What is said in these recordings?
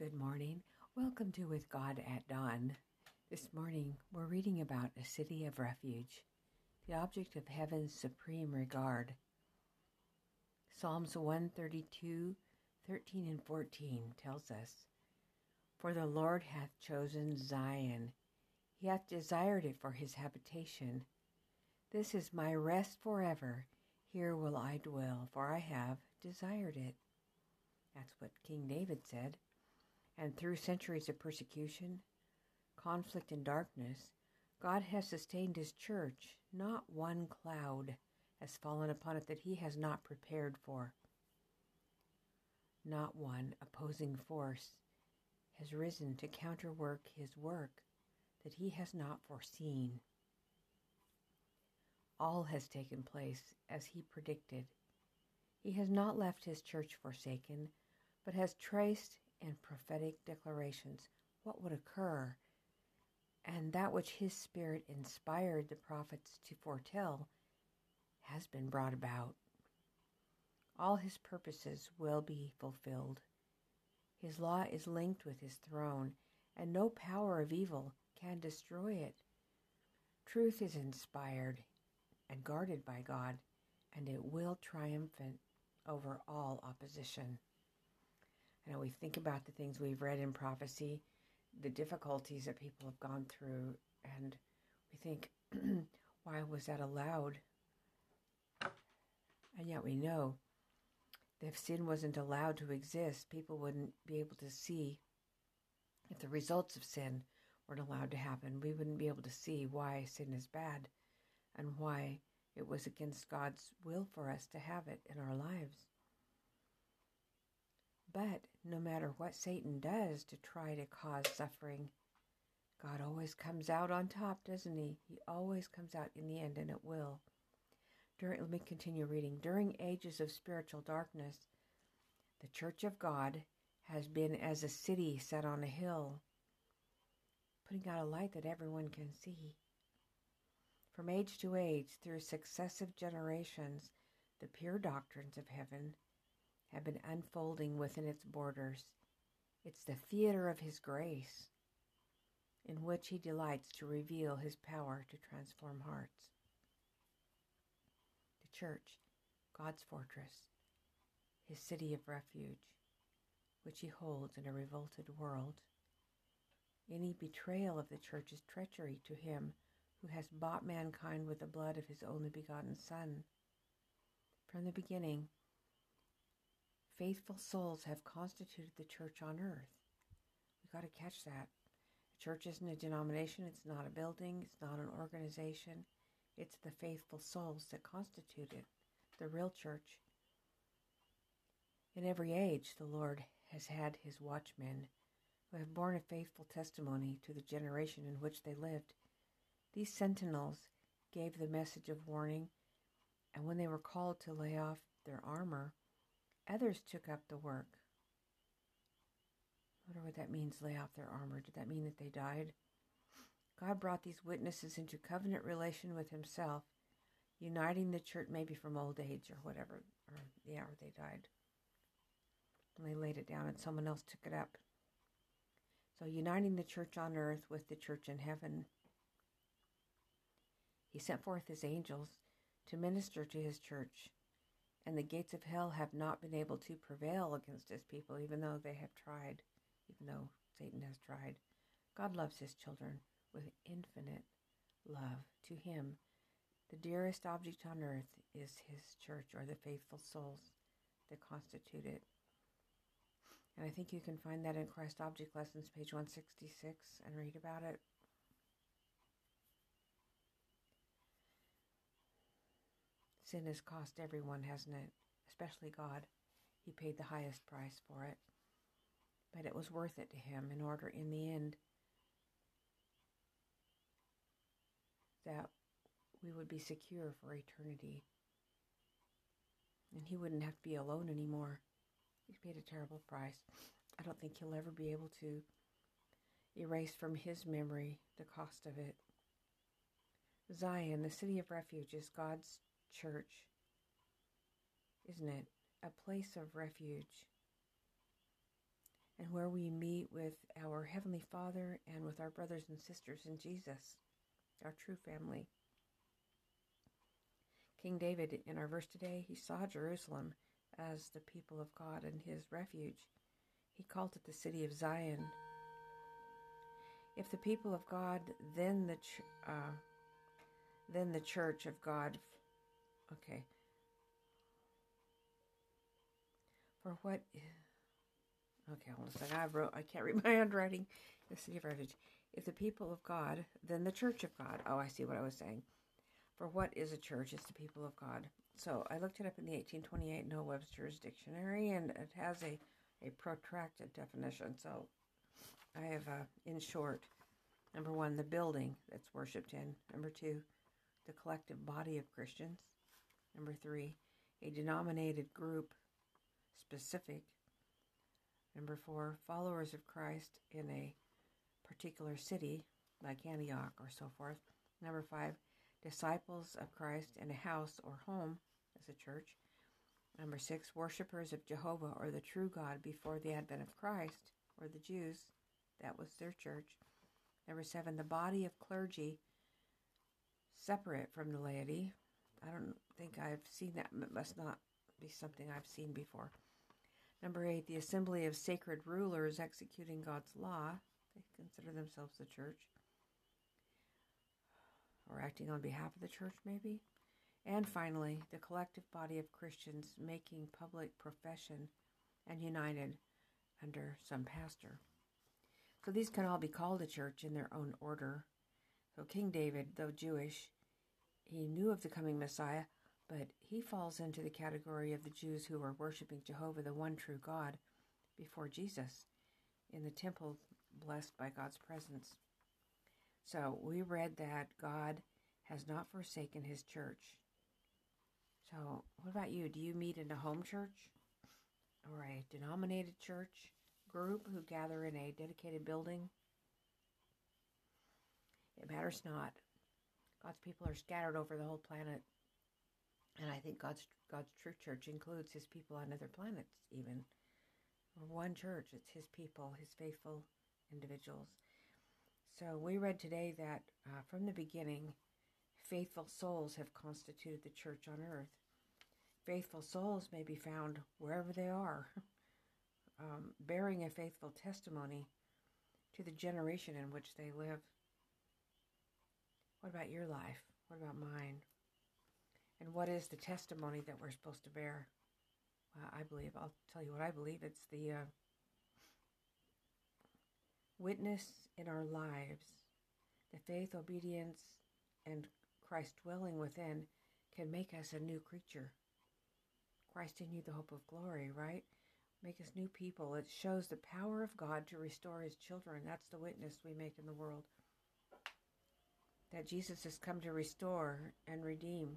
Good morning. Welcome to With God at Dawn. This morning we're reading about a city of refuge, the object of heaven's supreme regard. Psalms 132, 13 and 14 tells us, For the Lord hath chosen Zion, he hath desired it for his habitation. This is my rest forever, here will I dwell, for I have desired it. That's what King David said. And through centuries of persecution, conflict, and darkness, God has sustained his church. Not one cloud has fallen upon it that he has not prepared for. Not one opposing force has risen to counterwork his work that he has not foreseen. All has taken place as he predicted. He has not left his church forsaken, but has traced in prophetic declarations what would occur, and that which his spirit inspired the prophets to foretell has been brought about. All his purposes will be fulfilled. His law is linked with his throne, and no power of evil can destroy it. Truth is inspired and guarded by God, and it will triumphant over all opposition. And we think about the things we've read in prophecy, the difficulties that people have gone through, and we think, why was that allowed? And yet we know that if sin wasn't allowed to exist, people wouldn't be able to see if the results of sin weren't allowed to happen. We wouldn't be able to see why sin is bad and why it was against God's will for us to have it in our lives. But no matter what Satan does to try to cause suffering, God always comes out on top, doesn't he? He always comes out in the end, and it will. During, let me continue reading. During ages of spiritual darkness, the church of God has been as a city set on a hill, putting out a light that everyone can see. From age to age, through successive generations, the pure doctrines of heaven have been unfolding within its borders. It's the theater of His grace, in which He delights to reveal His power to transform hearts. The church, God's fortress, His city of refuge, which He holds in a revolted world. Any betrayal of the church is treachery to Him who has bought mankind with the blood of His only begotten Son. From the beginning, faithful souls have constituted the church on earth. We've got to catch that. A church isn't a denomination, it's not a building, it's not an organization. It's the faithful souls that constitute it, the real church. In every age, the Lord has had his watchmen who have borne a faithful testimony to the generation in which they lived. These sentinels gave the message of warning, and when they were called to lay off their armor, Others took up the work. I wonder what that means, lay off their armor. Did that mean that they died? God brought these witnesses into covenant relation with himself, uniting the church maybe from old age or whatever, or yeah, or they died. And they laid it down and someone else took it up. So uniting the church on earth with the church in heaven. He sent forth his angels to minister to his church and the gates of hell have not been able to prevail against his people, even though they have tried, even though Satan has tried. God loves his children with infinite love. To him, the dearest object on earth is his church or the faithful souls that constitute it. And I think you can find that in Christ Object Lessons, page 166, and read about it. Sin has cost everyone, hasn't it? Especially God. He paid the highest price for it. But it was worth it to him in order, in the end, that we would be secure for eternity. And he wouldn't have to be alone anymore. He paid a terrible price. I don't think he'll ever be able to erase from his memory the cost of it. Zion, the city of refuge, is God's church, isn't it? A place of refuge. And where we meet with our Heavenly Father and with our brothers and sisters in Jesus, our true family. King David, in our verse today, he saw Jerusalem as the people of God and his refuge. He called it the city of Zion. If the people of God, then the ch- uh, then the church of God. Okay. For what? Okay, hold on a second. I wrote. I can't read my handwriting. The city of refuge. If the people of God, then the church of God. Oh, I see what I was saying. For what is a church? It's the people of God. So I looked it up in the 1828 Noah Webster's dictionary, and it has a, a protracted definition. So I have, uh, in short, number one, the building that's worshipped in. Number two, the collective body of Christians. Number three, a denominated group, specific. Number four, followers of Christ in a particular city, like Antioch or so forth. Number five, disciples of Christ in a house or home as a church. Number six, worshippers of Jehovah or the true God before the advent of Christ or the Jews. That was their church. Number seven, the body of clergy separate from the laity. I don't think I've seen that. It must not be something I've seen before. Number eight, the assembly of sacred rulers executing God's law. They consider themselves the church or acting on behalf of the church, maybe. And finally, the collective body of Christians making public profession and united under some pastor. So these can all be called a church in their own order. So King David, though Jewish, he knew of the coming Messiah, but he falls into the category of the Jews who were worshiping Jehovah, the one true God, before Jesus in the temple blessed by God's presence. So we read that God has not forsaken his church. So, what about you? Do you meet in a home church or a denominated church group who gather in a dedicated building? It matters not. God's people are scattered over the whole planet. And I think God's God's true church includes his people on other planets even. One church, it's his people, his faithful individuals. So we read today that uh, from the beginning, faithful souls have constituted the church on earth. Faithful souls may be found wherever they are, um, bearing a faithful testimony to the generation in which they live. What about your life? What about mine? And what is the testimony that we're supposed to bear? Well, I believe, I'll tell you what I believe. It's the uh, witness in our lives, the faith, obedience, and Christ dwelling within can make us a new creature. Christ in you, the hope of glory, right? Make us new people. It shows the power of God to restore his children. That's the witness we make in the world. That Jesus has come to restore and redeem.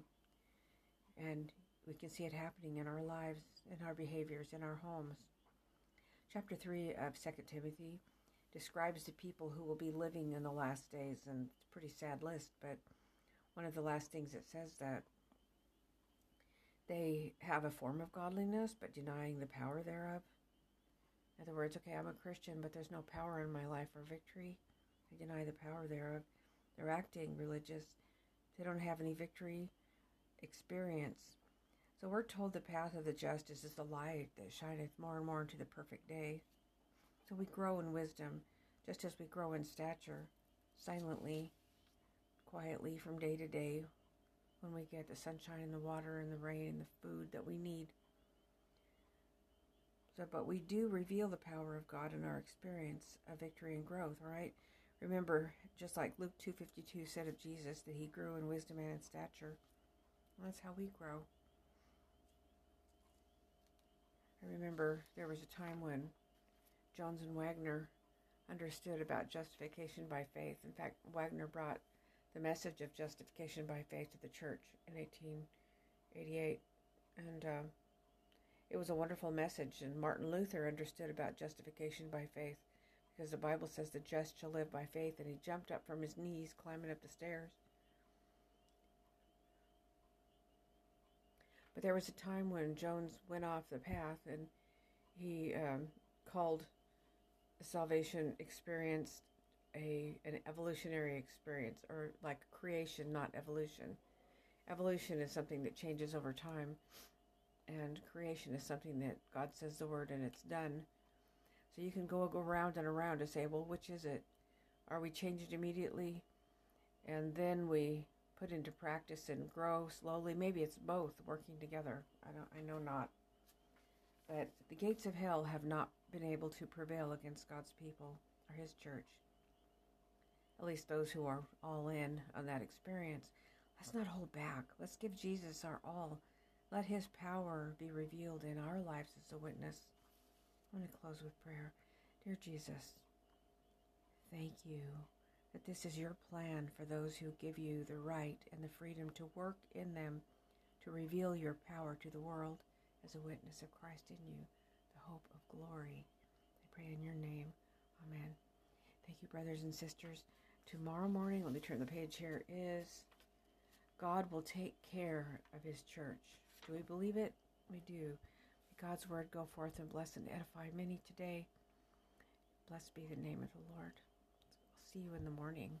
And we can see it happening in our lives, in our behaviors, in our homes. Chapter 3 of 2 Timothy describes the people who will be living in the last days, and it's a pretty sad list, but one of the last things it says that they have a form of godliness, but denying the power thereof. In other words, okay, I'm a Christian, but there's no power in my life or victory. I deny the power thereof. They're acting religious. They don't have any victory experience. So we're told the path of the just is the light that shineth more and more into the perfect day. So we grow in wisdom, just as we grow in stature, silently, quietly from day to day, when we get the sunshine and the water and the rain and the food that we need. So, but we do reveal the power of God in our experience of victory and growth, right? Remember, just like Luke 2.52 said of Jesus, that he grew in wisdom and in stature. that's how we grow. I remember there was a time when Jones and Waggoner understood about justification by faith. In fact, Wagner brought the message of justification by faith to the church in 1888. And uh, it was a wonderful message. And Martin Luther understood about justification by faith because the Bible says the just shall live by faith. And he jumped up from his knees, climbing up the stairs. But there was a time when Jones went off the path and he um, called salvation experienced a an evolutionary experience or like creation not evolution evolution is something that changes over time and creation is something that god says the word and it's done so you can go, around and around to say well which is it are we changed immediately and then we put into practice and grow slowly maybe it's both working together i don't i know not but the gates of hell have not been able to prevail against god's people or his church at least those who are all in on that experience. Let's not hold back. Let's give Jesus our all. Let his power be revealed in our lives as a witness. I'm going to close with prayer. Dear Jesus, thank you that this is your plan for those who give you the right and the freedom to work in them to reveal your power to the world as a witness of Christ in you, the hope of glory. I pray in your name. Amen. Thank you, brothers and sisters tomorrow morning, let me turn the page here, is God will take care of his church. Do we believe it? We do. God's word go forth and bless and edify many today. Blessed be the name of the Lord. I'll see you in the morning.